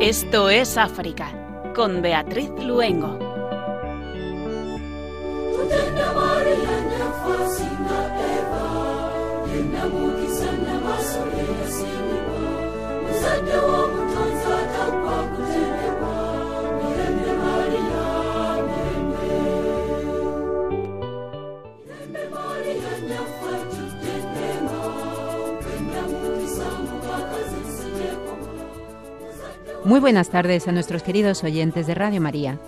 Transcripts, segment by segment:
Esto es África, con Beatriz Luengo. Muy buenas tardes a nuestros queridos oyentes de Radio María.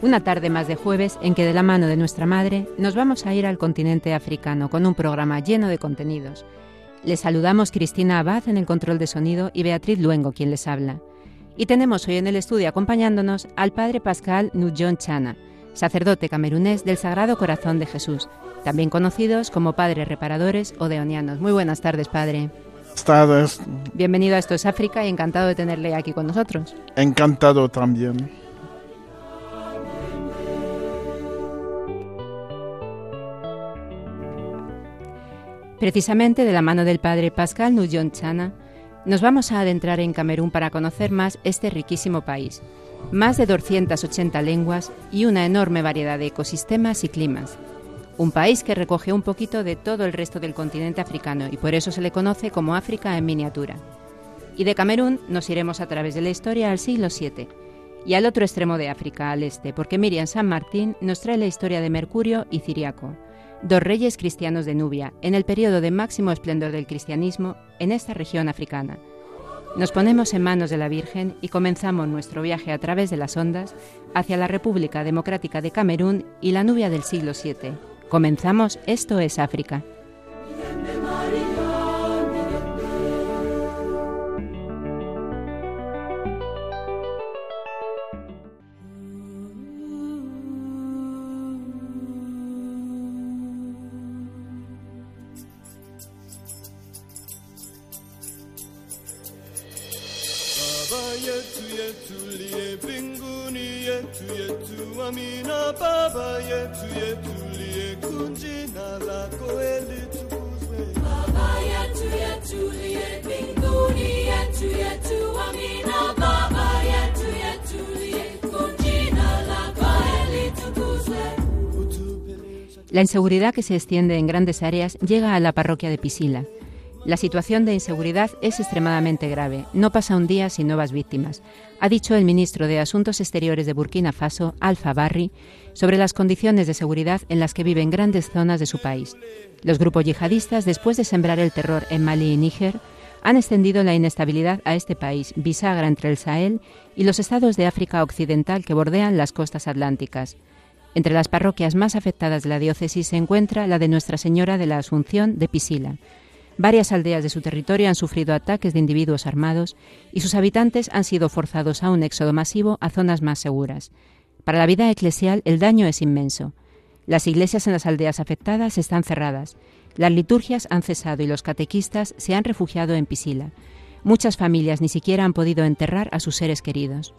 Una tarde más de jueves en que de la mano de nuestra Madre nos vamos a ir al continente africano con un programa lleno de contenidos. Les saludamos Cristina Abad en el control de sonido y Beatriz Luengo quien les habla. Y tenemos hoy en el estudio acompañándonos al Padre Pascal Nujon Chana, sacerdote camerunés del Sagrado Corazón de Jesús, también conocidos como Padres Reparadores o Deonianos. Muy buenas tardes, Padre. Tardes. Bienvenido a Esto es África y encantado de tenerle aquí con nosotros. Encantado también. Precisamente de la mano del padre Pascal Nujon Chana, nos vamos a adentrar en Camerún para conocer más este riquísimo país. Más de 280 lenguas y una enorme variedad de ecosistemas y climas, un país que recoge un poquito de todo el resto del continente africano y por eso se le conoce como África en miniatura. Y de Camerún nos iremos a través de la historia al siglo VII y al otro extremo de África, al este, porque Miriam San Martín nos trae la historia de Mercurio y Ciriaco, dos reyes cristianos de Nubia, en el periodo de máximo esplendor del cristianismo en esta región africana. Nos ponemos en manos de la Virgen y comenzamos nuestro viaje a través de las ondas hacia la República Democrática de Camerún y la Nubia del siglo VII, Comenzamos Esto es África. La inseguridad que se extiende en grandes áreas llega a la parroquia de Pisila. La situación de inseguridad es extremadamente grave. No pasa un día sin nuevas víctimas, ha dicho el ministro de Asuntos Exteriores de Burkina Faso, Alfa Barri, sobre las condiciones de seguridad en las que viven grandes zonas de su país. Los grupos yihadistas, después de sembrar el terror en Mali y Níger, han extendido la inestabilidad a este país, bisagra entre el Sahel y los estados de África Occidental que bordean las costas atlánticas. Entre las parroquias más afectadas de la diócesis se encuentra la de Nuestra Señora de la Asunción de Pisila. Varias aldeas de su territorio han sufrido ataques de individuos armados y sus habitantes han sido forzados a un éxodo masivo a zonas más seguras. Para la vida eclesial el daño es inmenso. Las iglesias en las aldeas afectadas están cerradas, las liturgias han cesado y los catequistas se han refugiado en Pisila. Muchas familias ni siquiera han podido enterrar a sus seres queridos.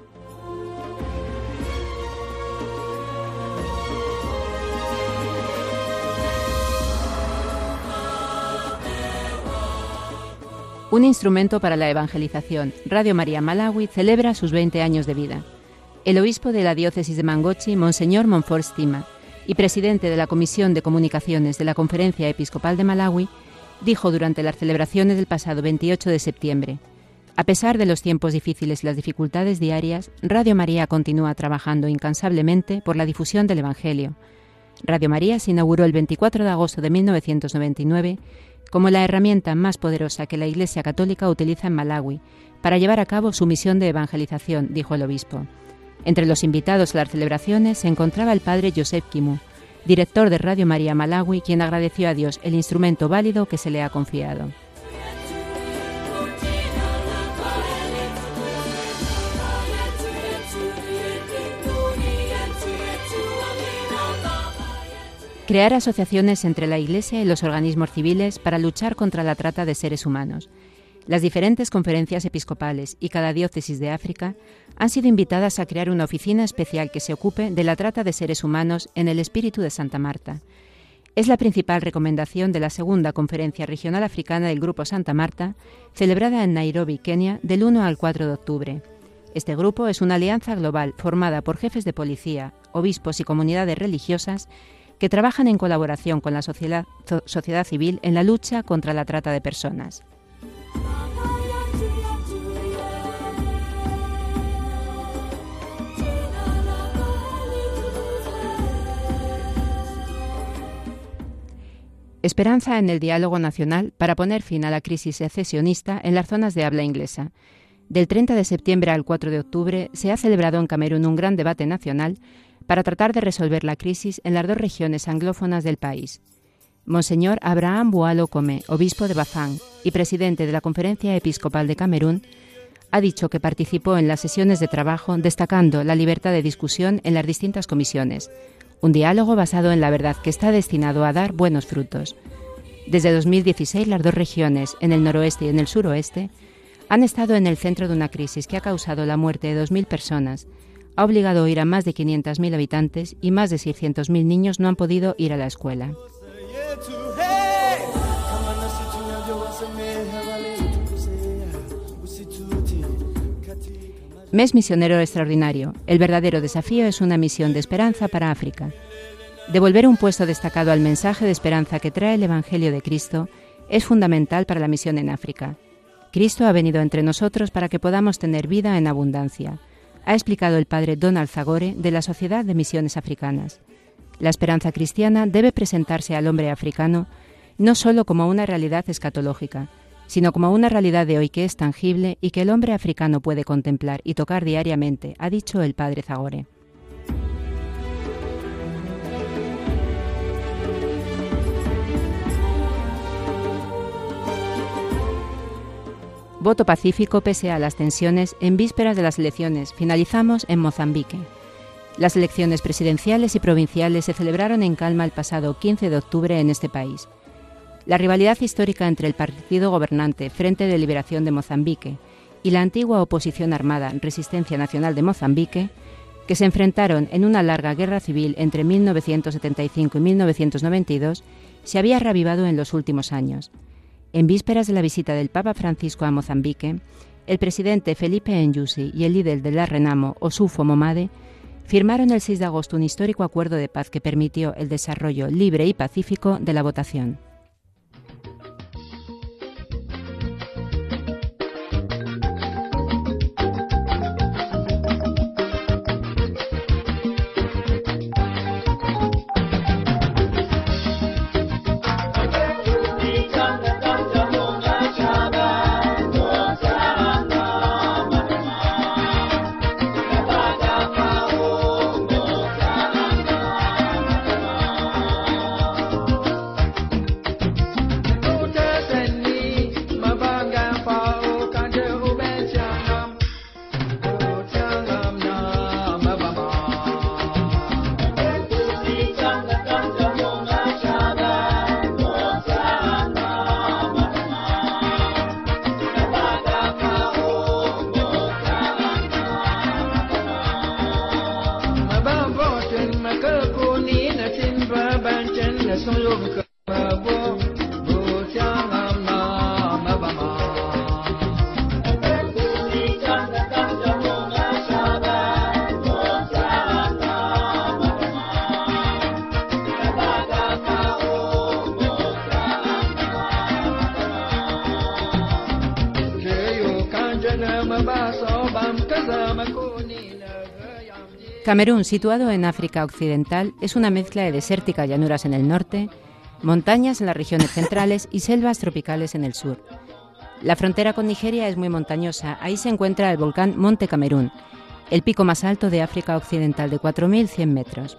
Un instrumento para la evangelización. Radio María Malawi celebra sus 20 años de vida. El obispo de la diócesis de Mangochi, Monseñor Monfort Stima, y presidente de la Comisión de Comunicaciones de la Conferencia Episcopal de Malawi, dijo durante las celebraciones del pasado 28 de septiembre, a pesar de los tiempos difíciles y las dificultades diarias, Radio María continúa trabajando incansablemente por la difusión del Evangelio. Radio María se inauguró el 24 de agosto de 1999 como la herramienta más poderosa que la Iglesia Católica utiliza en Malawi para llevar a cabo su misión de evangelización, dijo el obispo. Entre los invitados a las celebraciones se encontraba el padre Joseph Kimu, director de Radio María Malawi, quien agradeció a Dios el instrumento válido que se le ha confiado. Crear asociaciones entre la Iglesia y los organismos civiles para luchar contra la trata de seres humanos. Las diferentes conferencias episcopales y cada diócesis de África han sido invitadas a crear una oficina especial que se ocupe de la trata de seres humanos en el espíritu de Santa Marta. Es la principal recomendación de la segunda conferencia regional africana del Grupo Santa Marta, celebrada en Nairobi, Kenia, del 1 al 4 de octubre. Este grupo es una alianza global formada por jefes de policía, obispos y comunidades religiosas que trabajan en colaboración con la sociedad, sociedad civil en la lucha contra la trata de personas. Esperanza en el diálogo nacional para poner fin a la crisis secesionista en las zonas de habla inglesa. Del 30 de septiembre al 4 de octubre se ha celebrado en Camerún un gran debate nacional para tratar de resolver la crisis en las dos regiones anglófonas del país. Monseñor Abraham Bualo Come, obispo de Bafán y presidente de la Conferencia Episcopal de Camerún, ha dicho que participó en las sesiones de trabajo destacando la libertad de discusión en las distintas comisiones, un diálogo basado en la verdad que está destinado a dar buenos frutos. Desde 2016 las dos regiones, en el noroeste y en el suroeste, han estado en el centro de una crisis que ha causado la muerte de 2.000 personas, ha obligado a ir a más de 500.000 habitantes y más de 600.000 niños no han podido ir a la escuela. Mes misionero extraordinario. El verdadero desafío es una misión de esperanza para África. Devolver un puesto destacado al mensaje de esperanza que trae el Evangelio de Cristo es fundamental para la misión en África. Cristo ha venido entre nosotros para que podamos tener vida en abundancia, ha explicado el padre Donald Zagore de la Sociedad de Misiones Africanas. La esperanza cristiana debe presentarse al hombre africano no solo como una realidad escatológica, sino como una realidad de hoy que es tangible y que el hombre africano puede contemplar y tocar diariamente, ha dicho el padre Zagore. Voto pacífico pese a las tensiones en vísperas de las elecciones. Finalizamos en Mozambique. Las elecciones presidenciales y provinciales se celebraron en calma el pasado 15 de octubre en este país. La rivalidad histórica entre el partido gobernante Frente de Liberación de Mozambique y la antigua oposición armada Resistencia Nacional de Mozambique, que se enfrentaron en una larga guerra civil entre 1975 y 1992, se había reavivado en los últimos años. En vísperas de la visita del Papa Francisco a Mozambique, el presidente Felipe Enyusi y el líder de la Renamo, Osufo Momade, firmaron el 6 de agosto un histórico acuerdo de paz que permitió el desarrollo libre y pacífico de la votación. Camerún, situado en África Occidental, es una mezcla de desértica llanuras en el norte, montañas en las regiones centrales y selvas tropicales en el sur. La frontera con Nigeria es muy montañosa. Ahí se encuentra el volcán Monte Camerún, el pico más alto de África Occidental de 4.100 metros.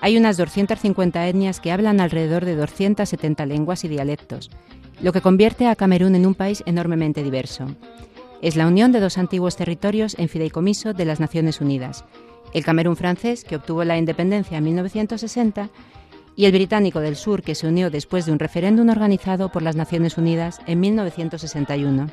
Hay unas 250 etnias que hablan alrededor de 270 lenguas y dialectos, lo que convierte a Camerún en un país enormemente diverso. Es la unión de dos antiguos territorios en fideicomiso de las Naciones Unidas, el Camerún francés, que obtuvo la independencia en 1960, y el británico del sur que se unió después de un referéndum organizado por las Naciones Unidas en 1961.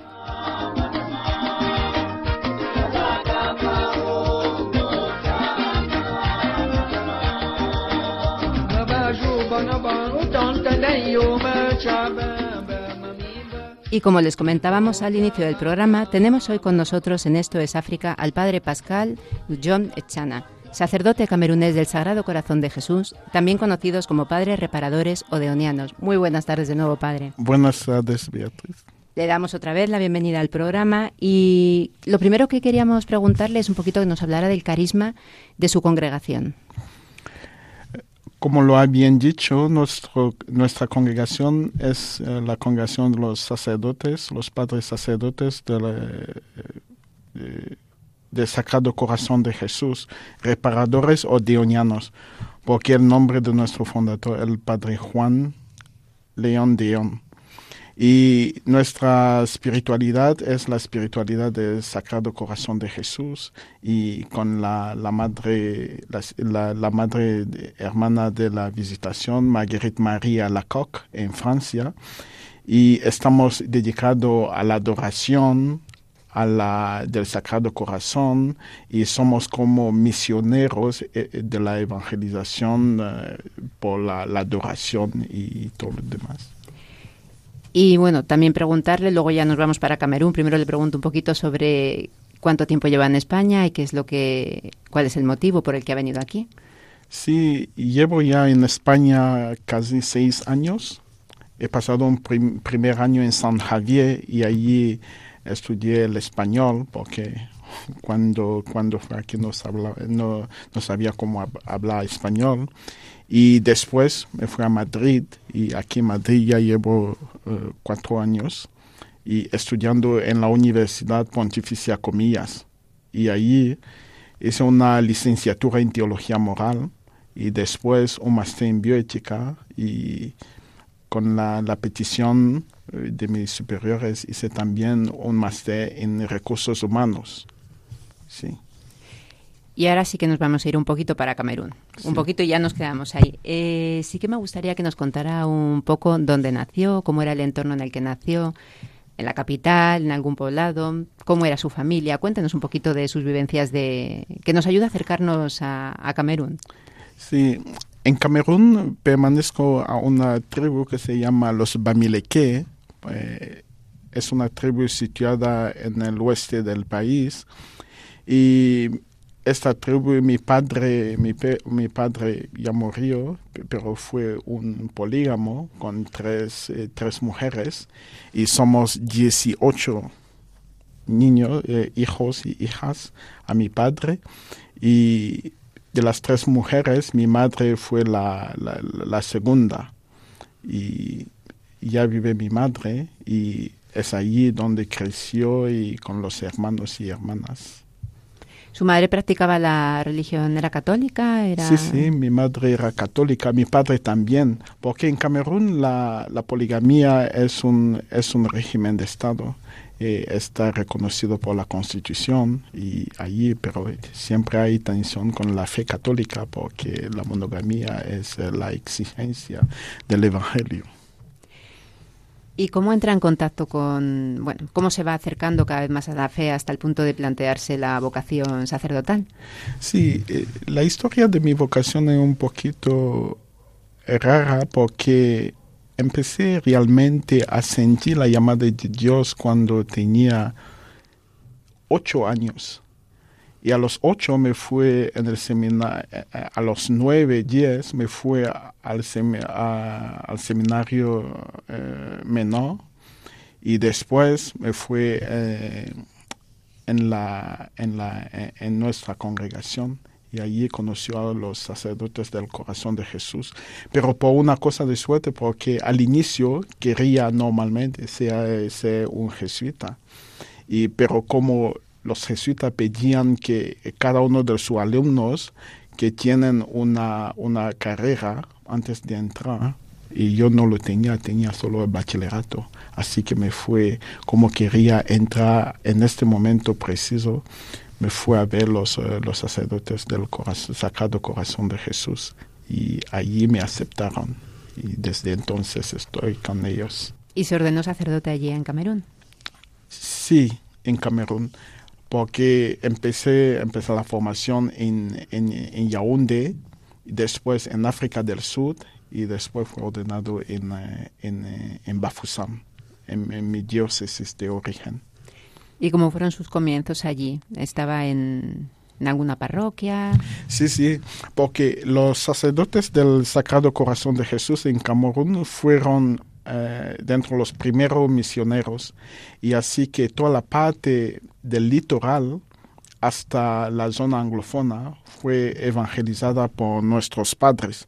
Y como les comentábamos al inicio del programa, tenemos hoy con nosotros en Esto es África al padre Pascal John Echana, sacerdote camerunés del Sagrado Corazón de Jesús, también conocidos como padres reparadores o deonianos. Muy buenas tardes de nuevo, padre. Buenas tardes, Beatriz. Le damos otra vez la bienvenida al programa y lo primero que queríamos preguntarle es un poquito que nos hablara del carisma de su congregación como lo ha bien dicho, nuestra congregación es eh, la congregación de los sacerdotes, los padres sacerdotes del de, Sagrado Corazón de Jesús, reparadores o dionianos, porque el nombre de nuestro fundador, el padre Juan León Dion. Y nuestra espiritualidad es la espiritualidad del Sagrado Corazón de Jesús y con la, la madre, la, madre hermana de la visitación, Marguerite María Lacoque, en Francia. Y estamos dedicados a la adoración a la, del Sagrado Corazón y somos como misioneros eh, de la evangelización eh, por la adoración y todo lo demás. Y bueno, también preguntarle, luego ya nos vamos para Camerún. Primero le pregunto un poquito sobre cuánto tiempo lleva en España y qué es lo que, cuál es el motivo por el que ha venido aquí. Sí, llevo ya en España casi seis años. He pasado un primer año en San Javier y allí estudié el español porque cuando, cuando aquí no, no, no sabía cómo hablar español. Y después me fui a Madrid y aquí en Madrid ya llevo eh, cuatro años y estudiando en la Universidad Pontificia Comillas. Y allí hice una licenciatura en teología moral y después un máster en bioética y con la, la petición eh, de mis superiores hice también un máster en recursos humanos. Sí. Y ahora sí que nos vamos a ir un poquito para Camerún. Un poquito y ya nos quedamos ahí. Eh, sí que me gustaría que nos contara un poco dónde nació, cómo era el entorno en el que nació, en la capital, en algún poblado, cómo era su familia. Cuéntenos un poquito de sus vivencias de que nos ayuda a acercarnos a, Camerún. Sí, en Camerún permanezco a una tribu que se llama los Bamileke. Eh, es una tribu situada en el oeste del país y esta tribu, mi padre, mi, mi padre ya murió, pero fue un polígamo con tres, eh, tres mujeres y somos 18 niños, eh, hijos y hijas a mi padre y de las tres mujeres mi madre fue la, la, la segunda y ya vive mi madre y es allí donde creció y con los hermanos y hermanas. ¿Su madre practicaba la religión? ¿Era católica? Era... Sí, sí, mi madre era católica, mi padre también, porque en Camerún la, la poligamía es un, es un régimen de Estado. Eh, está reconocido por la Constitución y allí, pero siempre hay tensión con la fe católica porque la monogamía es la exigencia del Evangelio. ¿Y cómo entra en contacto con, bueno, cómo se va acercando cada vez más a la fe hasta el punto de plantearse la vocación sacerdotal? Sí, eh, la historia de mi vocación es un poquito rara porque empecé realmente a sentir la llamada de Dios cuando tenía ocho años. Y a los ocho me fui en el seminario, eh, eh, a los nueve, diez, me fui al, al seminario eh, menor y después me fui en, la, en, la, en nuestra congregación y allí conoció a los sacerdotes del corazón de Jesús, pero por una cosa de suerte, porque al inicio quería normalmente ser, ser un jesuita, y, pero como los jesuitas pedían que cada uno de sus alumnos que tienen una, una carrera antes de entrar, y yo no lo tenía, tenía solo el bachillerato. Así que me fue, como quería entrar en este momento preciso, me fue a ver los, eh, los sacerdotes del corazón, Sagrado Corazón de Jesús. y allí me aceptaron y desde entonces estoy con ellos. ¿Y se ordenó sacerdote allí en Camerún? Sí, en Camerún, porque empecé, empecé la formación en, en, en Yaoundé, después en África del Sur y después fue ordenado en, eh, en, eh, en Bafusam, en, en mi diócesis de origen. ¿Y cómo fueron sus comienzos allí? ¿Estaba en, en alguna parroquia? Sí, sí, porque los sacerdotes del Sagrado Corazón de Jesús en Camerún fueron eh, dentro de los primeros misioneros y así que toda la parte del litoral hasta la zona anglofona fue evangelizada por nuestros padres.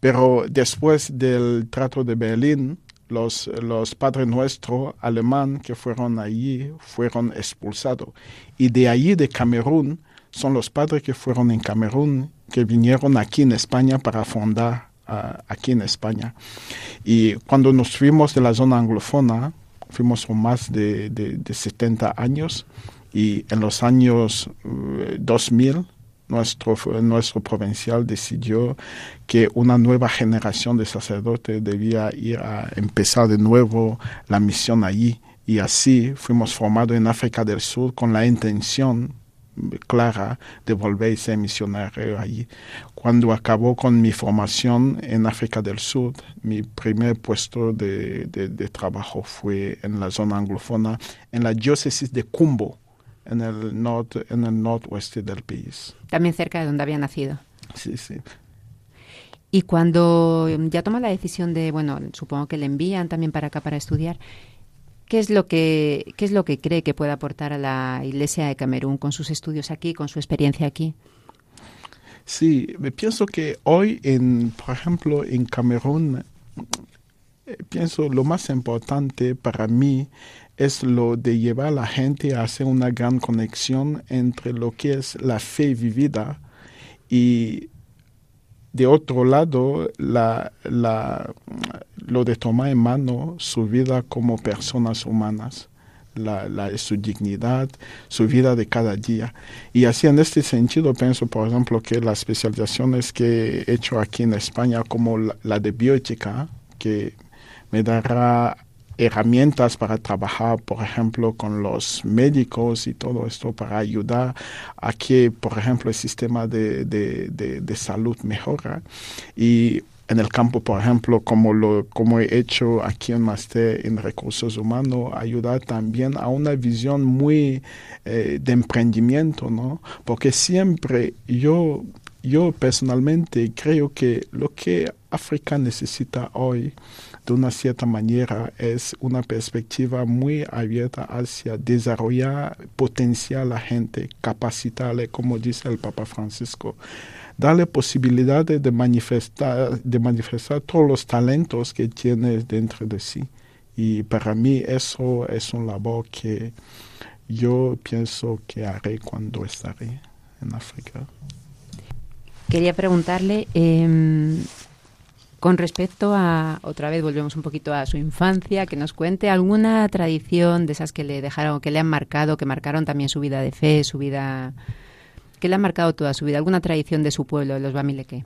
Pero después del Trato de Berlín, los, los padres nuestros alemán que fueron allí fueron expulsados. Y de allí, de Camerún, son los padres que fueron en Camerún, que vinieron aquí en España para fundar uh, aquí en España. Y cuando nos fuimos de la zona anglofona, fuimos por más de, de, de 70 años, y en los años uh, 2000, nuestro, nuestro provincial decidió que una nueva generación de sacerdotes debía ir a empezar de nuevo la misión allí. Y así fuimos formados en África del Sur con la intención clara de volver a ser misionario allí. Cuando acabó con mi formación en África del Sur, mi primer puesto de, de, de trabajo fue en la zona anglofona, en la diócesis de Cumbo, en el, norte, en el noroeste del país. También cerca de donde había nacido. Sí, sí. Y cuando ya toma la decisión de, bueno, supongo que le envían también para acá para estudiar, ¿qué es lo que, qué es lo que cree que puede aportar a la Iglesia de Camerún con sus estudios aquí, con su experiencia aquí? Sí, pienso que hoy, en, por ejemplo, en Camerún, eh, pienso lo más importante para mí es lo de llevar a la gente a hacer una gran conexión entre lo que es la fe vivida y de otro lado la, la, lo de tomar en mano su vida como personas humanas. La, su dignidad, su vida de cada día. Y así en este sentido pienso, por ejemplo, que las especializaciones que he hecho aquí en España, como la, de bioética, que me dará herramientas para trabajar, por ejemplo, con los médicos y todo esto para ayudar a que, por ejemplo, el sistema de, de, de, salud mejora. Y en el campo, por ejemplo, como lo como he hecho aquí en Máster en Recursos Humanos, ayudar también a una visión muy eh, de emprendimiento, ¿no? Porque siempre yo, yo personalmente creo que lo que África necesita hoy de una cierta manera es una perspectiva muy abierta hacia desarrollar, potenciar a la gente, capacitarle, como dice el Papa Francisco, darle posibilidades de manifestar, de manifestar todos los talentos que tiene dentro de sí. Y para mí eso es un labor que yo pienso que haré cuando estaré en África. Quería preguntarle, eh, con respecto a, otra vez volvemos un poquito a su infancia, que nos cuente alguna tradición de esas que le dejaron, que le han marcado, que marcaron también su vida de fe, su vida que le ha marcado toda su vida, alguna tradición de su pueblo, los Bamileque.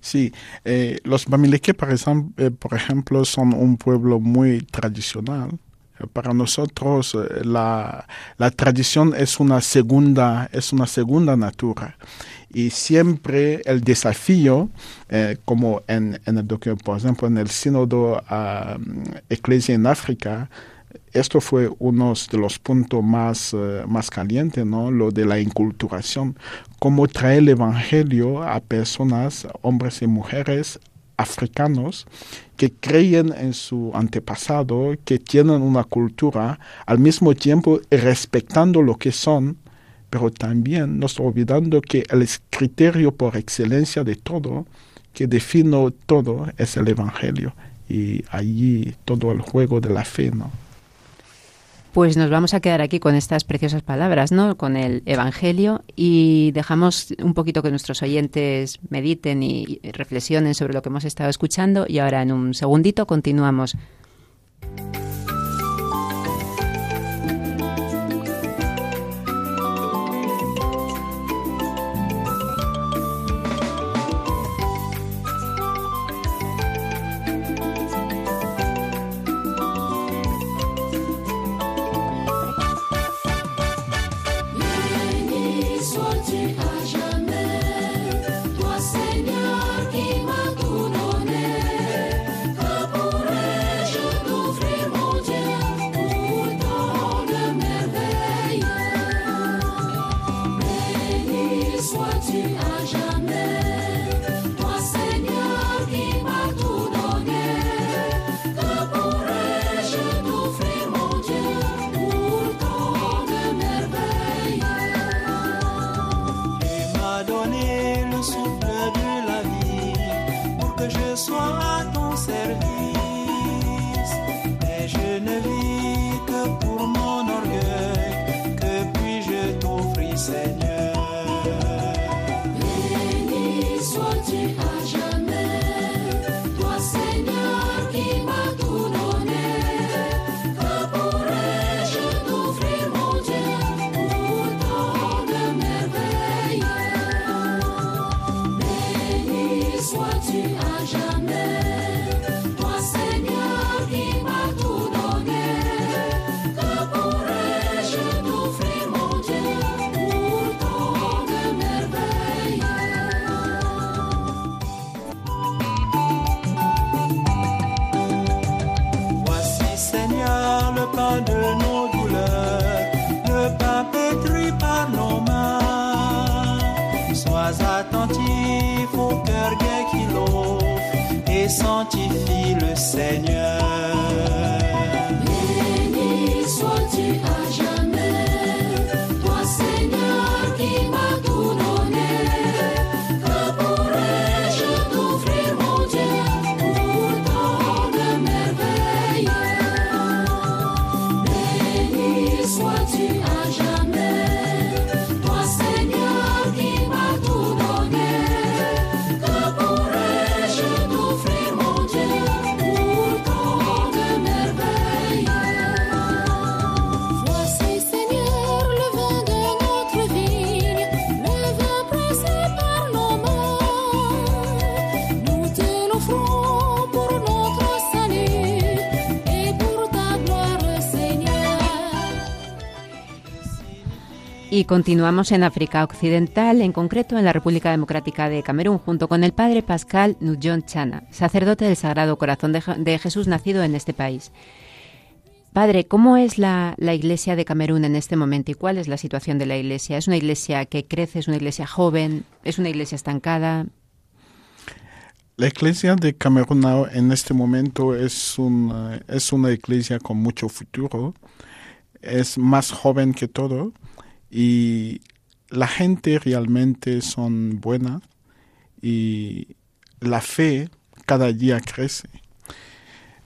Sí, eh, los Bamileque, por, eh, por ejemplo, son un pueblo muy tradicional. Para nosotros eh, la, la tradición es una segunda, es una segunda natura y siempre el desafío, eh, como en, en, el por ejemplo, en el sínodo uh, Eclesia en África, esto fue uno de los puntos más, uh, más calientes, ¿no? Lo de la inculturación, cómo traer el evangelio a personas, hombres y mujeres africanos que creen en su antepasado, que tienen una cultura, al mismo tiempo respetando lo que son, pero también nos olvidando que el criterio por excelencia de todo, que define todo, es el Evangelio. Y allí todo el juego de la fe, ¿no? Pues nos vamos a quedar aquí con estas preciosas palabras, ¿no? Con el Evangelio y dejamos un poquito que nuestros oyentes mediten y reflexionen sobre lo que hemos estado escuchando y ahora en un segundito continuamos. attentif au cœur gai qu'il et sanctifie le Seigneur. Béni soit Y continuamos en África Occidental, en concreto en la República Democrática de Camerún, junto con el padre Pascal Nujon Chana, sacerdote del Sagrado Corazón de, Jesús nacido en este país. Padre, ¿cómo es la, Iglesia de Camerún en este momento y cuál es la situación de la Iglesia? ¿Es una Iglesia que crece, es una Iglesia joven, es una Iglesia estancada? La Iglesia de Camerún en este momento es una, es una Iglesia con mucho futuro, es más joven que todo y la gente realmente son buena y la fe cada día crece.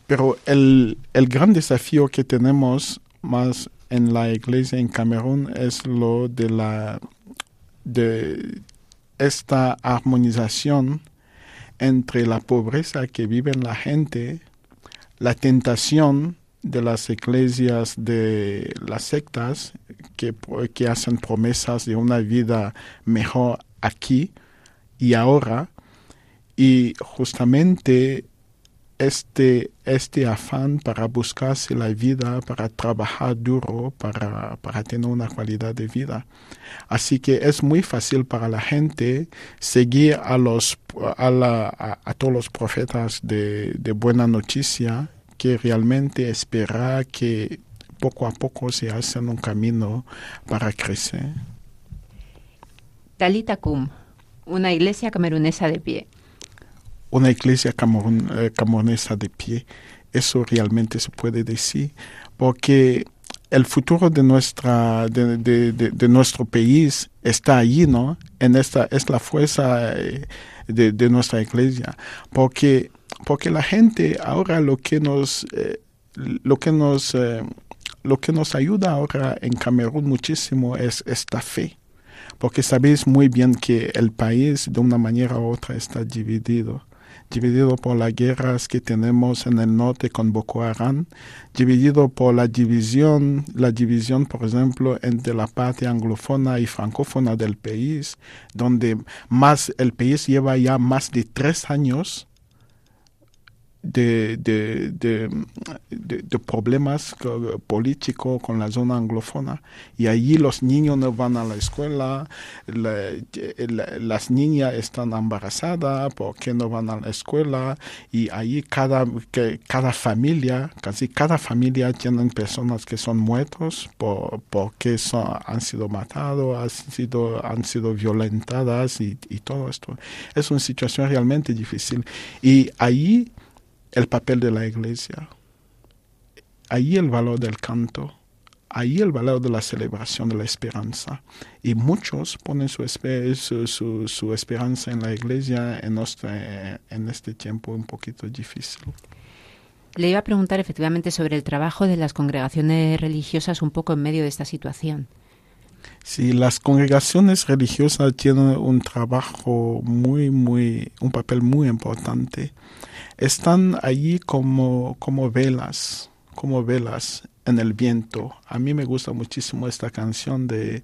Pero el, el gran desafío que tenemos más en la iglesia en Camerún es lo de la de esta armonización entre la pobreza que vive la gente, la tentación de las iglesias de las sectas que, que hacen promesas de una vida mejor aquí y ahora y justamente este, este afán para buscarse la vida, para trabajar duro, para, para tener una calidad de vida. Así que es muy fácil para la gente seguir a, los, a, la, a, todos los profetas de, de buena noticia que realmente espera que poco a poco se hacen un camino para crecer. Talita Kum, una iglesia camerunesa de pie. Una iglesia eh, camerunesa de pie, eso realmente se puede decir, porque el futuro de nuestra de, de, de, nuestro país está allí, ¿no? En esta es la fuerza eh, de, nuestra iglesia, porque porque la gente ahora lo que nos eh, lo que nos eh, lo que nos ayuda ahora en Camerún muchísimo es esta fe porque sabéis muy bien que el país de una manera u otra está dividido. Dividido por las guerras que tenemos en el norte con Boko Haram, dividido por la división, la división, por ejemplo, entre la parte anglofona y francófona del país, donde más el país lleva ya más de tres años de, de, de, problemas políticos con la zona anglófona y allí los niños no van a la escuela, las niñas están embarazadas porque no van a la escuela y allí cada, que, cada familia, casi cada familia tienen personas que son muertos por, porque son, han sido matados, han sido, han sido violentadas y, y todo esto. Es una situación realmente difícil. Y allí el papel de la iglesia, ahí el valor del canto, ahí el valor de la celebración de la esperanza. Y muchos ponen su, su, su, esperanza en la iglesia en, en este tiempo un poquito difícil. Le iba a preguntar efectivamente sobre el trabajo de las congregaciones religiosas un poco en medio de esta situación. Sí, las congregaciones religiosas tienen un trabajo muy, muy, un papel muy importante están allí como, como velas, como velas en el viento. A mí me gusta muchísimo esta canción de,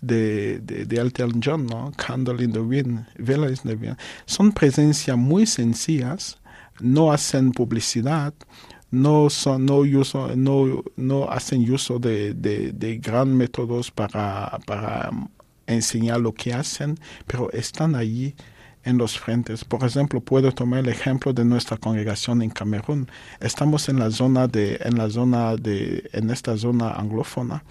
de, de, Elton John, ¿no? Candle in the Wind, Velas in the Wind. Son presencias muy sencillas, no hacen publicidad, no, son, no, uso, no, no hacen uso de, de, de gran métodos para, para enseñar lo que hacen, pero están allí en los frentes. Por ejemplo, puedo tomar el ejemplo de nuestra congregación en Camerún. Estamos en la zona de, en la zona de, en esta zona anglófona.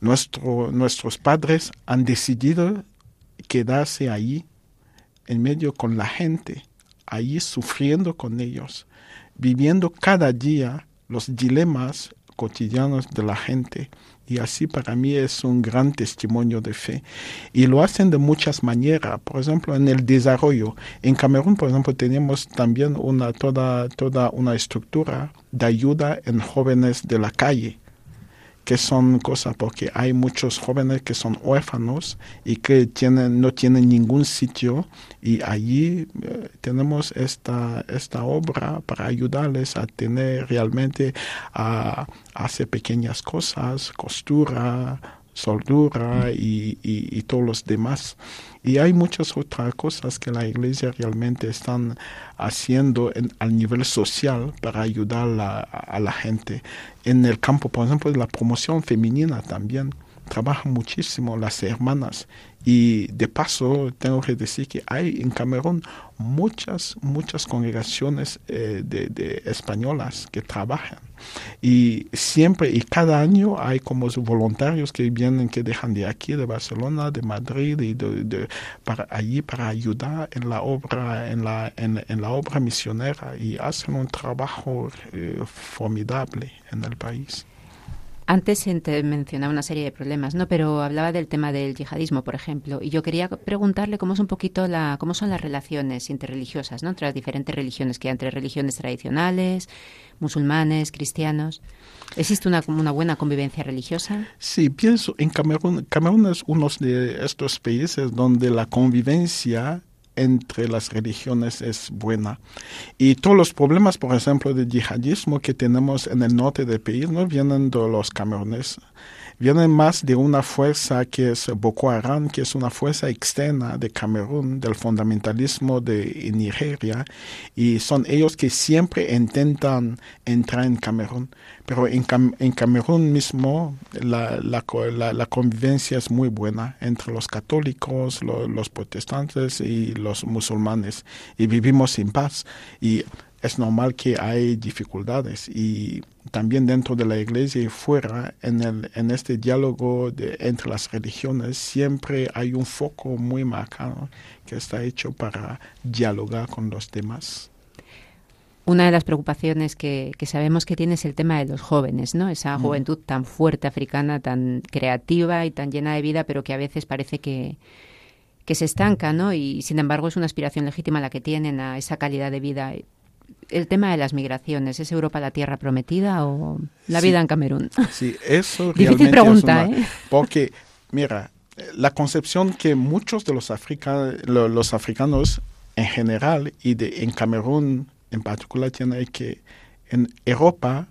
Nuestro, nuestros padres han decidido quedarse ahí, en medio con la gente, ahí sufriendo con ellos, viviendo cada día los dilemas cotidianos de la gente y así para mí es un gran testimonio de fe. Y lo hacen de muchas maneras. Por ejemplo, en el desarrollo. En Camerún, por ejemplo, tenemos también una, toda, toda una estructura de ayuda en jóvenes de la calle que son cosas porque hay muchos jóvenes que son huérfanos y que tienen, no tienen ningún sitio y allí eh, tenemos esta, esta obra para ayudarles a tener realmente a, a hacer pequeñas cosas, costura, soldura y, y, y, todos los demás. Y hay muchas otras cosas que la iglesia realmente están haciendo en, al nivel social para ayudar a la gente. En el campo, por ejemplo, de la promoción femenina también trabajan muchísimo las hermanas y de paso tengo que decir que hay en Camerún muchas, muchas congregaciones eh, de, españolas que trabajan y siempre y cada año hay como voluntarios que vienen, que dejan de aquí, de Barcelona, de Madrid y de, para allí para ayudar en la obra, en la, en, la obra misionera y hacen un trabajo eh, formidable en el país. Antes mencionaba una serie de problemas, ¿no? Pero hablaba del tema del yihadismo, por ejemplo, y yo quería preguntarle cómo es un poquito la, cómo son las relaciones interreligiosas, ¿no? Entre las diferentes religiones que hay, entre religiones tradicionales, musulmanes, cristianos. ¿Existe una, una buena convivencia religiosa? Sí, pienso en Camerún. Camerún es uno de estos países donde la convivencia entre las religiones es buena. Y todos los problemas, por ejemplo, de yihadismo que tenemos en el norte del país no vienen de los cameruneses vienen más de una fuerza que es Boko Haram, que es una fuerza externa de Camerún, del fundamentalismo de Nigeria, y son ellos que siempre intentan entrar en Camerún. Pero en, Camerún mismo la, convivencia es muy buena entre los católicos, los protestantes y los musulmanes, y vivimos en paz. Y es normal que hay dificultades y también dentro de la iglesia y fuera, en, el, en este diálogo de, entre las religiones, siempre hay un foco muy marcado que está hecho para dialogar con los demás. Una de las preocupaciones que, que, sabemos que tiene es el tema de los jóvenes, ¿no? Esa mm. juventud tan fuerte africana, tan creativa y tan llena de vida, pero que a veces parece que, que se estanca, ¿no? Y sin embargo es una aspiración legítima la que tienen a esa calidad de vida el tema de las migraciones, ¿es Europa la tierra prometida o la vida en Camerún? Sí, eso Difícil pregunta, ¿eh? Porque, mira, la concepción que muchos de los, los africanos en general y de, en Camerún en particular tienen es que en Europa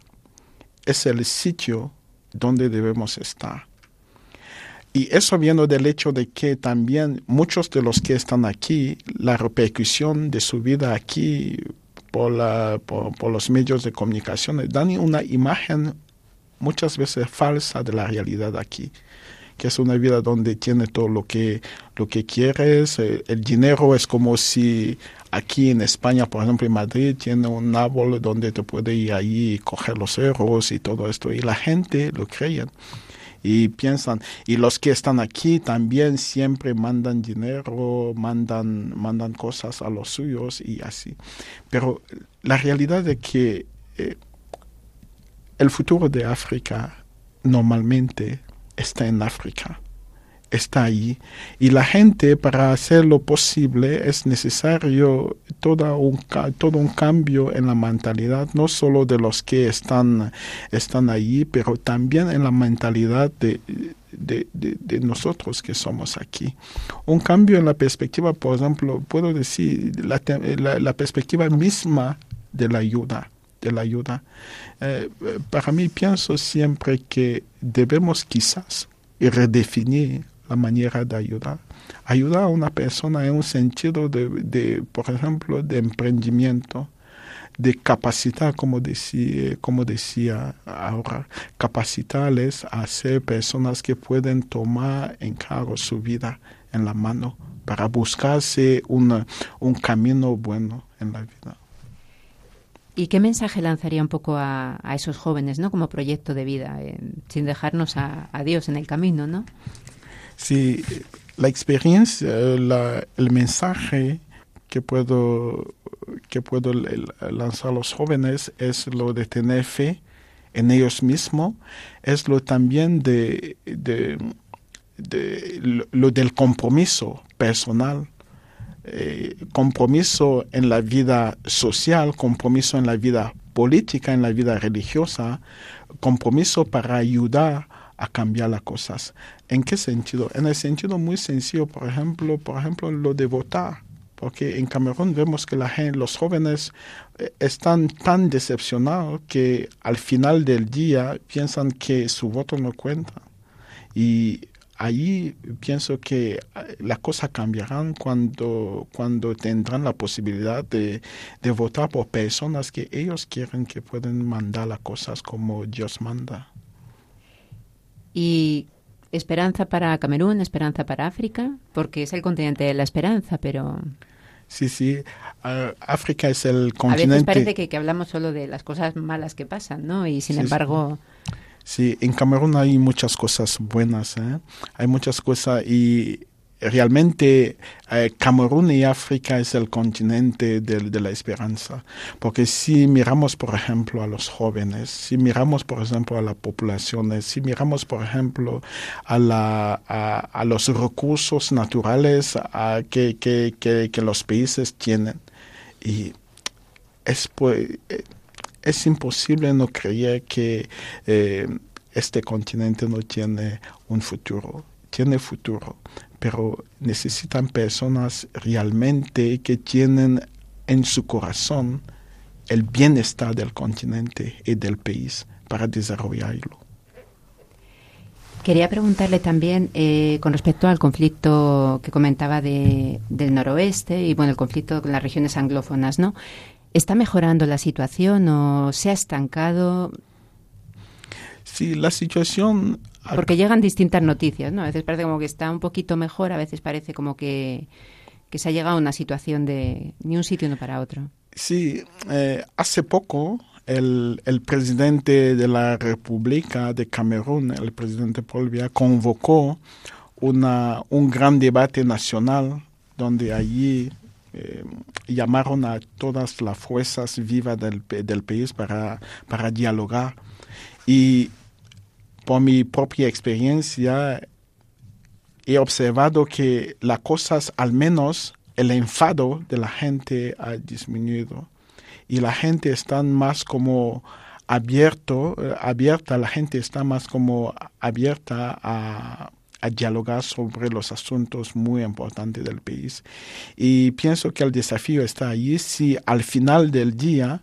es el sitio donde debemos estar. Y eso viene del hecho de que también muchos de los que están aquí, la repercusión de su vida aquí por, la, por, los medios de comunicación, dan una imagen muchas veces falsa de la realidad aquí que es una vida donde tiene todo lo que, lo que quieres. Eh, el dinero es como si aquí en España, por ejemplo, en Madrid, tiene un árbol donde te puede ir ahí y coger los cerros y todo esto. Y la gente lo creen y piensan, y los que están aquí también siempre mandan dinero, mandan, mandan cosas a los suyos y así. Pero la realidad es que eh, el futuro de África normalmente está en África está ahí. Y la gente, para hacer lo posible, es necesario todo un, todo un cambio en la mentalidad, no solo de los que están, están allí, pero también en la mentalidad de, de, nosotros que somos aquí. Un cambio en la perspectiva, por ejemplo, puedo decir, la, la, perspectiva misma de la ayuda. De la ayuda. Eh, para mí pienso siempre que debemos quizás redefinir la manera de ayudar. Ayudar a una persona en un sentido de, por ejemplo, de emprendimiento, de capacitar, como decía, como decía ahora, capacitarles a ser personas que pueden tomar en cargo su vida en la mano para buscarse un camino bueno en la vida. ¿Y qué mensaje lanzaría un poco a, esos jóvenes, ¿no? Como proyecto de vida, sin dejarnos a, a Dios en el camino, ¿no? Sí, la experiencia, el mensaje que puedo, que puedo lanzar a los jóvenes es lo de tener fe en ellos mismos, es lo también de, de, lo, del compromiso personal, eh, compromiso en la vida social, compromiso en la vida política, en la vida religiosa, compromiso para ayudar a cambiar las cosas. ¿En qué sentido? En el sentido muy sencillo, por ejemplo, por ejemplo, lo de votar. Porque en Camerún vemos que la gente, los jóvenes eh, están tan decepcionados que al final del día piensan que su voto no cuenta. Y ahí pienso que eh, las cosas cambiarán cuando, cuando tendrán la posibilidad de, votar por personas que ellos quieren que pueden mandar las cosas como Dios manda. Y esperanza para Camerún, esperanza para África, porque es el continente de la esperanza, pero... Sí, sí. África es el continente... A veces parece que, que, hablamos solo de las cosas malas que pasan, ¿no? Y sin embargo... Sí. en Camerún hay muchas cosas buenas, ¿eh? Hay muchas cosas y realmente eh, Camerún y África es el continente de, la esperanza. Porque si miramos, por ejemplo, a los jóvenes, si miramos, por ejemplo, a las poblaciones, si miramos, por ejemplo, a, la, a, los recursos naturales que, los países tienen, y es, pues, es imposible no creer que eh, este continente no tiene un futuro. Tiene futuro pero necesitan personas realmente que tienen en su corazón el bienestar del continente y del país para desarrollarlo. Quería preguntarle también eh, con respecto al conflicto que comentaba de, del noroeste y bueno el conflicto con las regiones anglófonas, ¿no? ¿Está mejorando la situación o se ha estancado? Sí, la situación porque llegan distintas noticias, ¿no? A veces parece como que está un poquito mejor, a veces parece como que, se ha llegado a una situación de ni un sitio ni para otro. Sí, eh, hace poco el, el, presidente de la República de Camerún, el presidente Paul Biya, convocó una, un gran debate nacional donde allí eh, llamaron a todas las fuerzas vivas del, del país para, para dialogar. Y por mi propia experiencia, he observado que las cosas, al menos el enfado de la gente ha disminuido y la gente está más como abierto, eh, abierta, la gente está más como abierta a, a dialogar sobre los asuntos muy importantes del país. Y pienso que el desafío está ahí si al final del día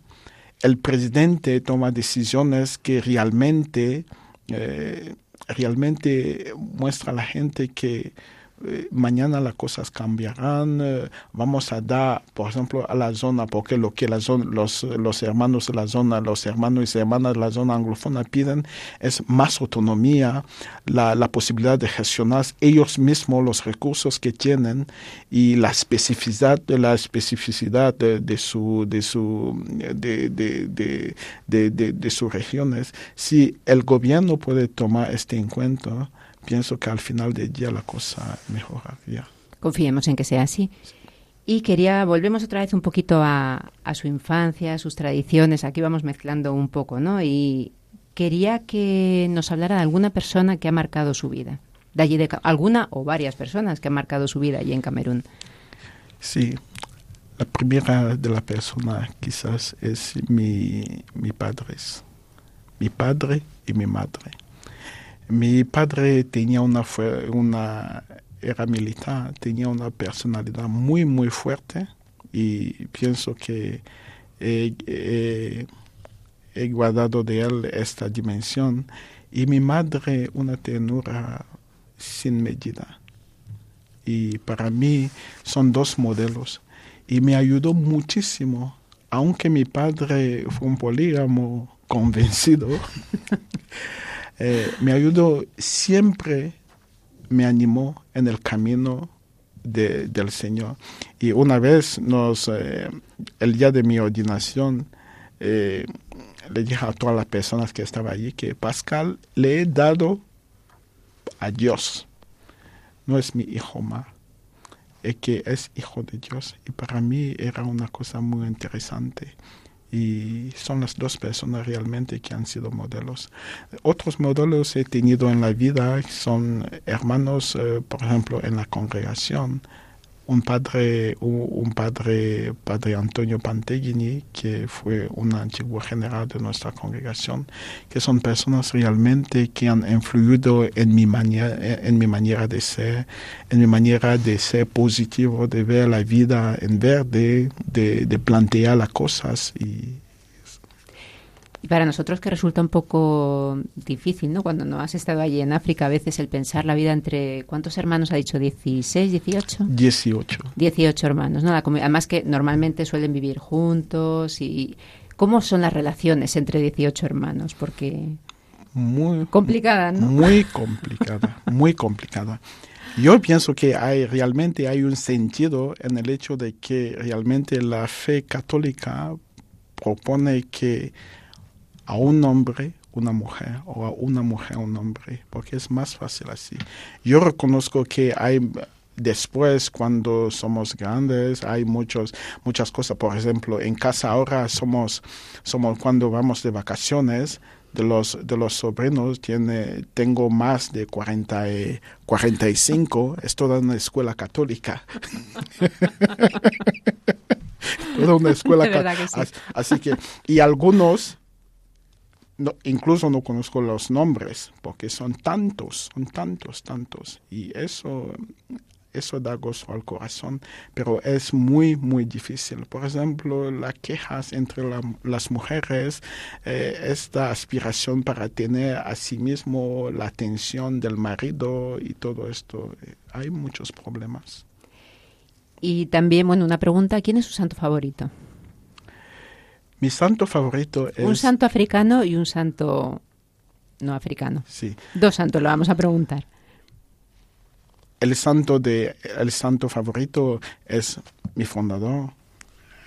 el presidente toma decisiones que realmente eh, realmente muestra a la gente que eh, mañana las cosas cambiarán, eh, vamos a dar, por ejemplo, a la zona, porque lo que la zona, los, los hermanos de la zona, los hermanos y hermanas de la zona anglofona piden es más autonomía, la, la posibilidad de gestionar ellos mismos los recursos que tienen y la especificidad de la especificidad de, su de su de, de, de, sus regiones. Si el gobierno puede tomar este encuentro, pienso que al final del día la cosa mejoraría. Confiemos en que sea así. Y quería, volvemos otra vez un poquito a, a, su infancia, a sus tradiciones, aquí vamos mezclando un poco, ¿no? Y quería que nos hablara de alguna persona que ha marcado su vida, de allí de alguna o varias personas que han marcado su vida allí en Camerún. Sí, la primera de la persona quizás es mi, mi padre, mi padre y mi madre. Mi padre tenía una, una, era militar, tenía una personalidad muy, muy fuerte y pienso que he, guardado de él esta dimensión. Y mi madre una ternura sin medida. Y para mí son dos modelos. Y me ayudó muchísimo, aunque mi padre fue un polígamo convencido. Eh, me ayudó, siempre me animó en el camino de, del Señor. Y una vez, eh, el día de mi ordinación, eh, le dije a todas las personas que estaban allí que Pascal le he dado a Dios. No es mi hijo más, es que es hijo de Dios. Y para mí era una cosa muy interesante y son las dos personas realmente que han sido modelos. Otros modelos he tenido en la vida son hermanos, eh, por ejemplo, en la congregación un padre, un padre, padre Antonio Pantegini, que fue un antiguo general de nuestra congregación, que son personas realmente que han influido en mi manera, en mi manera de ser, en mi manera de ser positivo, de ver la vida en verde, de, de plantear las cosas y y para nosotros que resulta un poco difícil, ¿no? Cuando no has estado allí en África, a veces el pensar la vida entre... ¿Cuántos hermanos ha dicho? ¿16, 18? 18. 18 hermanos, ¿no? además que normalmente suelen vivir juntos y... ¿Cómo son las relaciones entre 18 hermanos? Porque... Muy complicada, ¿no? Muy complicada, muy complicada. Yo pienso que hay realmente hay un sentido en el hecho de que realmente la fe católica propone que a un hombre una mujer o a una mujer un hombre, porque es más fácil así. Yo reconozco que hay después cuando somos grandes hay muchos muchas cosas. Por ejemplo en casa ahora somos somos cuando vamos de vacaciones de los de los sobrinos tiene tengo más de 40 y 45 es toda una escuela católica. Toda una escuela católica así que y algunos no, incluso no conozco los nombres, porque son tantos, son tantos, tantos. Y eso, eso da gozo al corazón, pero es muy, muy difícil. Por ejemplo, las quejas entre las mujeres, eh, esta aspiración para tener a sí mismo la atención del marido y todo esto, eh, hay muchos problemas. Y también, bueno, una pregunta, ¿quién es su santo favorito? Mi santo favorito es... Un santo africano y un santo no africano. Sí. Dos santos, lo vamos a preguntar. El santo, de, el santo favorito es mi fundador.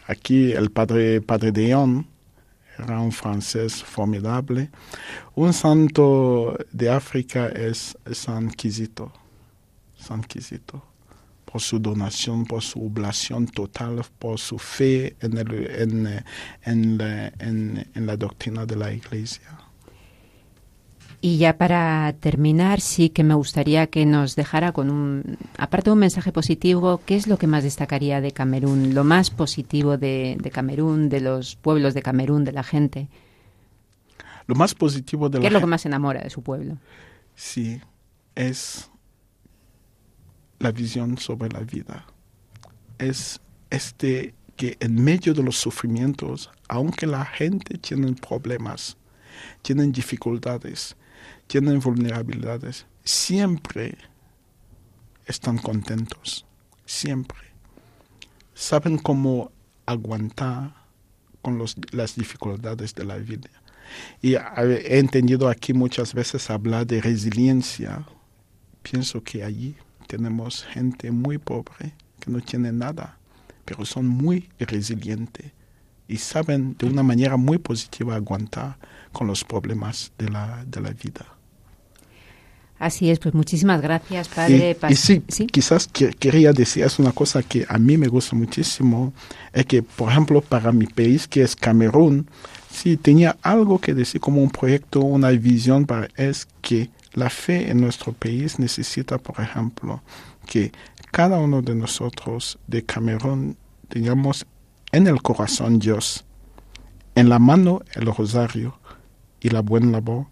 Aquí el padre, padre Dion era un francés formidable. Un santo de África es San Quisito. San Quisito por su donación, por su oblación total, por su fe en, el, en, la, en, la doctrina de la Iglesia. Y ya para terminar, sí que me gustaría que nos dejara con un, aparte de un mensaje positivo, ¿qué es lo que más destacaría de Camerún? Lo más positivo de, de Camerún, de los pueblos de Camerún, de la gente. Lo más positivo de ¿Qué es lo que más enamora de su pueblo? Sí, es la visión sobre la vida. Es este que en medio de los sufrimientos, aunque la gente tiene problemas, tienen dificultades, tienen vulnerabilidades, siempre están contentos, siempre. Saben cómo aguantar con las dificultades de la vida. Y he entendido aquí muchas veces hablar de resiliencia. Pienso que allí tenemos gente muy pobre que no tiene nada, pero son muy resilientes y saben de una manera muy positiva aguantar con los problemas de la, de la vida. Así es, pues muchísimas gracias, padre. Y, sí, quizás quería decir, es una cosa que a mí me gusta muchísimo, es que, por ejemplo, para mi país, que es Camerún, sí tenía algo que decir como un proyecto, una visión para, es que la fe en nuestro país necesita, por ejemplo, que cada uno de nosotros de Camerún tengamos en el corazón Dios, en la mano el rosario y la buena labor,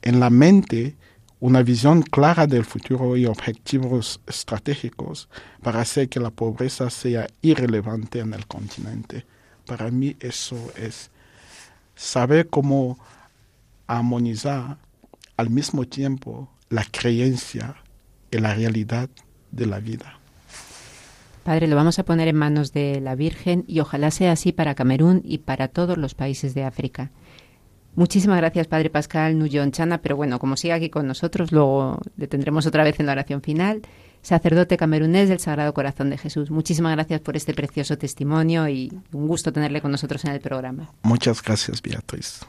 en la mente una visión clara del futuro y objetivos estratégicos para hacer que la pobreza sea irrelevante en el continente. Para mí eso es saber cómo armonizar al mismo tiempo la creencia y la realidad de la vida. Padre, lo vamos a poner en manos de la Virgen y ojalá sea así para Camerún y para todos los países de África. Muchísimas gracias, Padre Pascal Nuyon Chana, pero bueno, como sigue aquí con nosotros, luego le tendremos otra vez en la oración final. Sacerdote camerunés del Sagrado Corazón de Jesús. Muchísimas gracias por este precioso testimonio y un gusto tenerle con nosotros en el programa. Muchas gracias, Beatriz.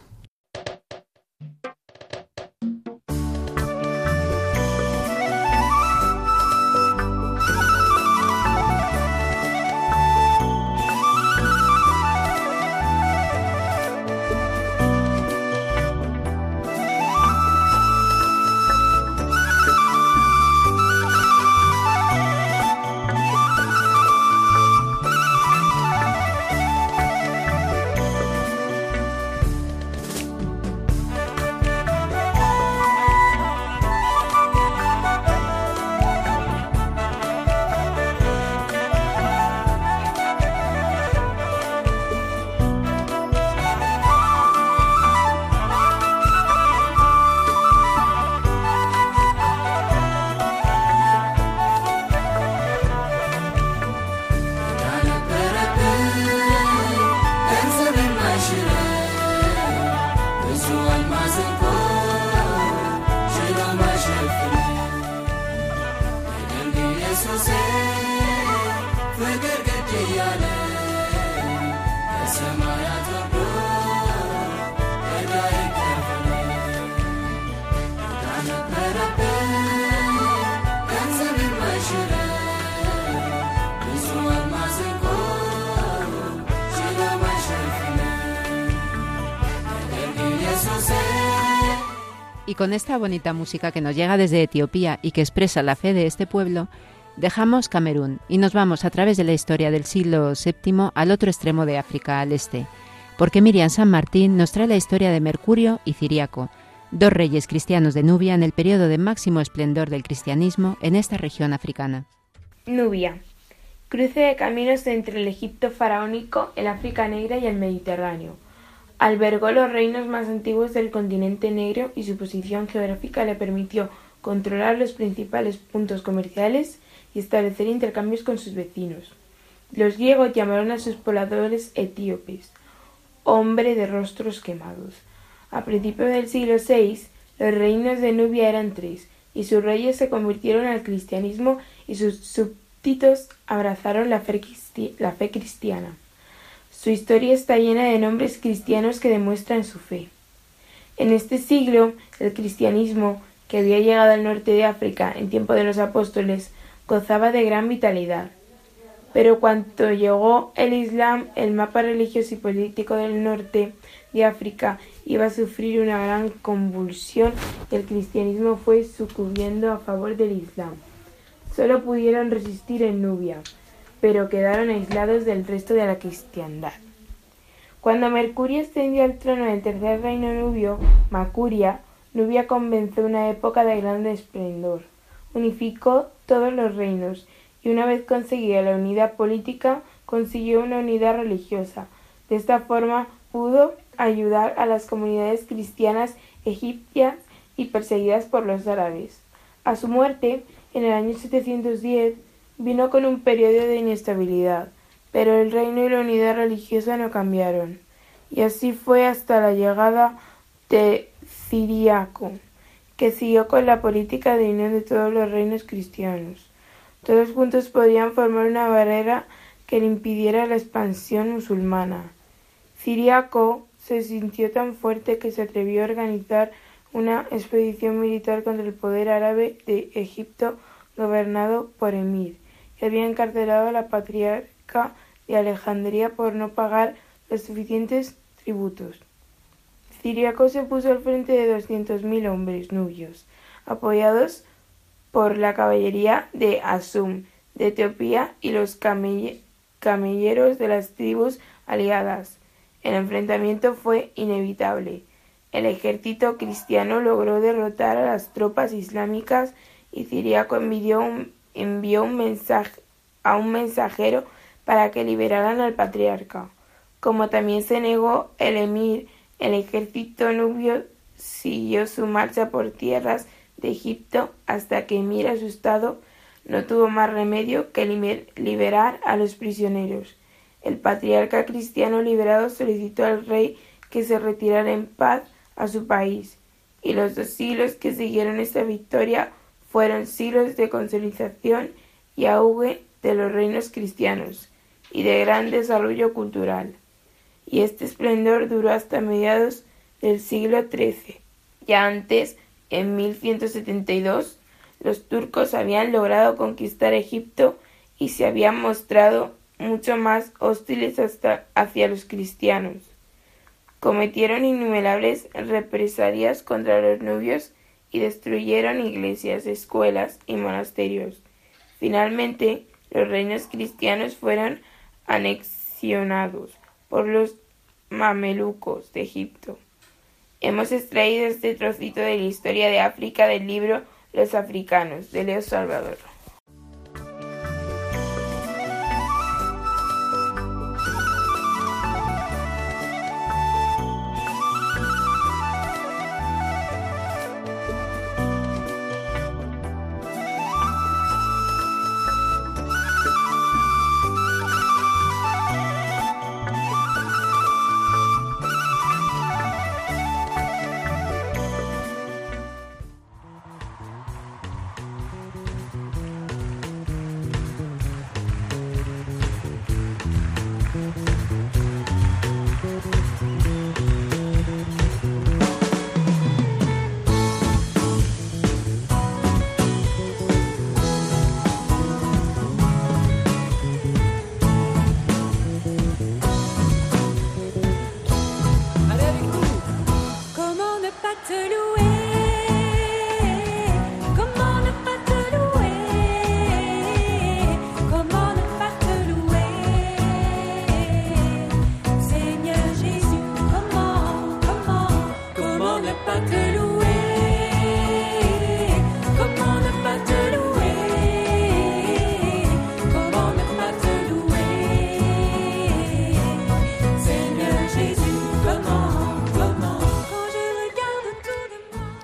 Y con esta bonita música que nos llega desde Etiopía y que expresa la fe de este pueblo, dejamos Camerún y nos vamos a través de la historia del siglo VII al otro extremo de África, al este, porque Miriam San Martín nos trae la historia de Mercurio y Ciriaco, dos reyes cristianos de Nubia en el periodo de máximo esplendor del cristianismo en esta región africana. Nubia, cruce de caminos entre el Egipto faraónico, el África Negra y el Mediterráneo Albergó los reinos más antiguos del continente negro y su posición geográfica le permitió controlar los principales puntos comerciales y establecer intercambios con sus vecinos. Los griegos llamaron a sus pobladores etíopes, hombre de rostros quemados. A principios del siglo VI, los reinos de Nubia eran tres, y sus reyes se convirtieron al cristianismo y sus súbditos abrazaron la fe, la fe cristiana. Su historia está llena de nombres cristianos que demuestran su fe. En este siglo, el cristianismo, que había llegado al norte de África en tiempo de los apóstoles, gozaba de gran vitalidad. Pero cuando llegó el Islam, el mapa religioso y político del norte de África iba a sufrir una gran convulsión y el cristianismo fue sucumbiendo a favor del Islam. Solo pudieron resistir en Nubia, pero quedaron aislados del resto de la cristiandad. Cuando Mercurio ascendió al trono del tercer reino nubio, Macuria, Nubia comenzó una época de gran esplendor. Unificó todos los reinos y una vez conseguida la unidad política, consiguió una unidad religiosa. De esta forma pudo ayudar a las comunidades cristianas egipcias y perseguidas por los árabes. A su muerte, en el año 710, vino con un periodo de inestabilidad, pero el reino y la unidad religiosa no cambiaron, y así fue hasta la llegada de Ciriaco, que siguió con la política de unión de todos los reinos cristianos. Todos juntos podían formar una barrera que le impidiera la expansión musulmana. Ciriaco se sintió tan fuerte que se atrevió a organizar una expedición militar contra el poder árabe de Egipto gobernado por Emir, había encarcelado a la patriarca de Alejandría por no pagar los suficientes tributos. Ciriaco se puso al frente de doscientos mil hombres nubios, apoyados por la caballería de Asum de Etiopía y los camelleros de las tribus aliadas. El enfrentamiento fue inevitable. El ejército cristiano logró derrotar a las tropas islámicas y Ciriaco envió un, envió un mensaje a un mensajero para que liberaran al patriarca. Como también se negó el emir, el ejército nubio siguió su marcha por tierras de Egipto hasta que Emir asustado no tuvo más remedio que liberar a los prisioneros. El patriarca cristiano liberado solicitó al rey que se retirara en paz a su país, y los dos siglos que siguieron esta victoria fueron siglos de consolidación y auge de los reinos cristianos y de gran desarrollo cultural. Y este esplendor duró hasta mediados del siglo XIII. Ya antes en 1172 los turcos habían logrado conquistar Egipto y se habían mostrado mucho más hostiles hasta hacia los cristianos. Cometieron innumerables represalias contra los nubios y destruyeron iglesias, escuelas y monasterios. Finalmente, los reinos cristianos fueron anexionados por los mamelucos de Egipto. Hemos extraído este trocito de la historia de África del libro Los africanos de Leo Salvador.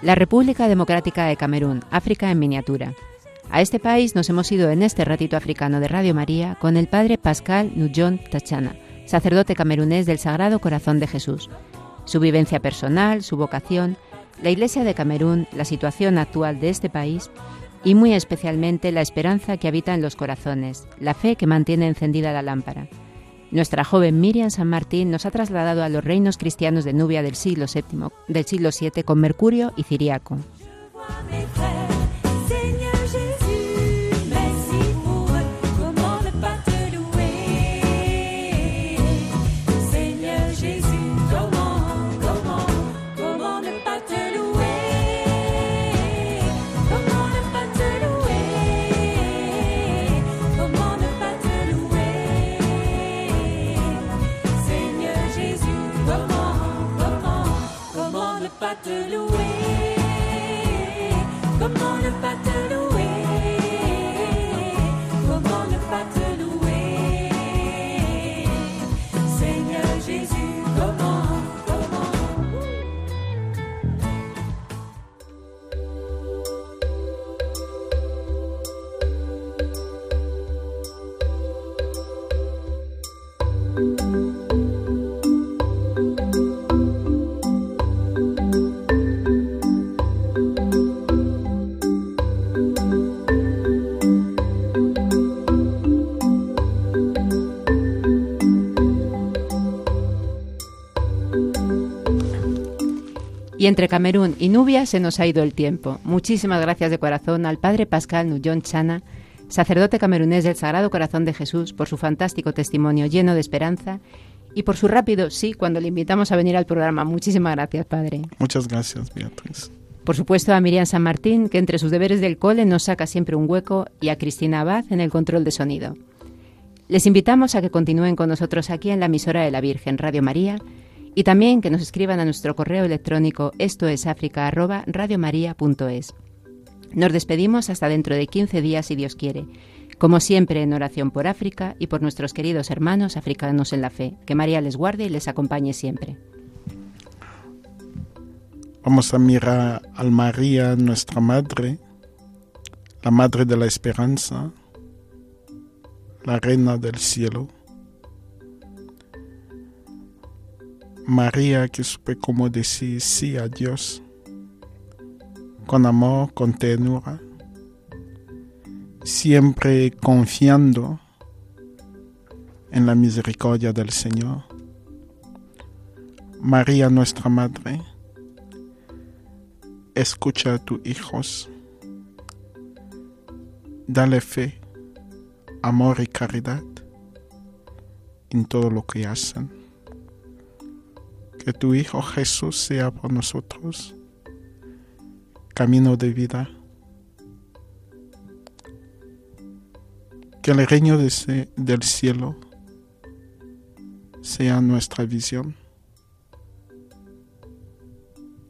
La República Democrática de Camerún, África en miniatura. A este país nos hemos ido en este ratito africano de Radio María con el padre Pascal Nujon Tachana, sacerdote camerunés del Sagrado Corazón de Jesús. Su vivencia personal, su vocación, la Iglesia de Camerún, la situación actual de este país y muy especialmente la esperanza que habita en los corazones, la fe que mantiene encendida la lámpara. Nuestra joven Miriam San Martín nos ha trasladado a los reinos cristianos de Nubia del siglo VII, del siglo VII con Mercurio y Ciriaco. pas te louer. Comment ne pas te Y entre Camerún y Nubia se nos ha ido el tiempo. Muchísimas gracias de corazón al Padre Pascal Nullón Chana, sacerdote camerunés del Sagrado Corazón de Jesús, por su fantástico testimonio lleno de esperanza y por su rápido sí cuando le invitamos a venir al programa. Muchísimas gracias, Padre. Muchas gracias, Beatriz. Por supuesto a Miriam San Martín, que entre sus deberes del cole nos saca siempre un hueco, y a Cristina Abad en el control de sonido. Les invitamos a que continúen con nosotros aquí en la emisora de la Virgen, Radio María, y también que nos escriban a nuestro correo electrónico esto es Nos despedimos hasta dentro de 15 días si Dios quiere, como siempre en oración por África y por nuestros queridos hermanos africanos en la fe. Que María les guarde y les acompañe siempre. Vamos a mirar a María, nuestra Madre, la Madre de la Esperanza, la Reina del Cielo. María que supe cómo decir sí a Dios, con amor, con ternura, siempre confiando en la misericordia del Señor. María nuestra Madre, escucha a tus hijos, dale fe, amor y caridad en todo lo que hacen. Que tu Hijo Jesús sea por nosotros camino de vida. Que el reino del cielo sea nuestra visión.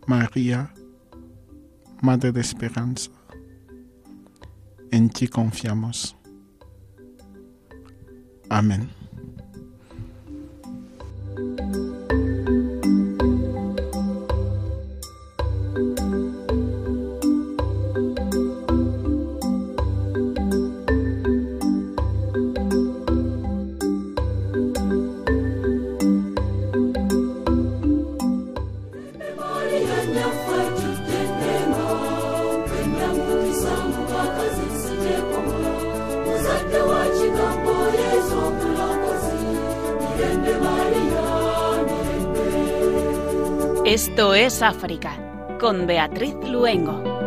María, Madre de Esperanza, en ti confiamos. Amén. África, con Beatriz Luengo.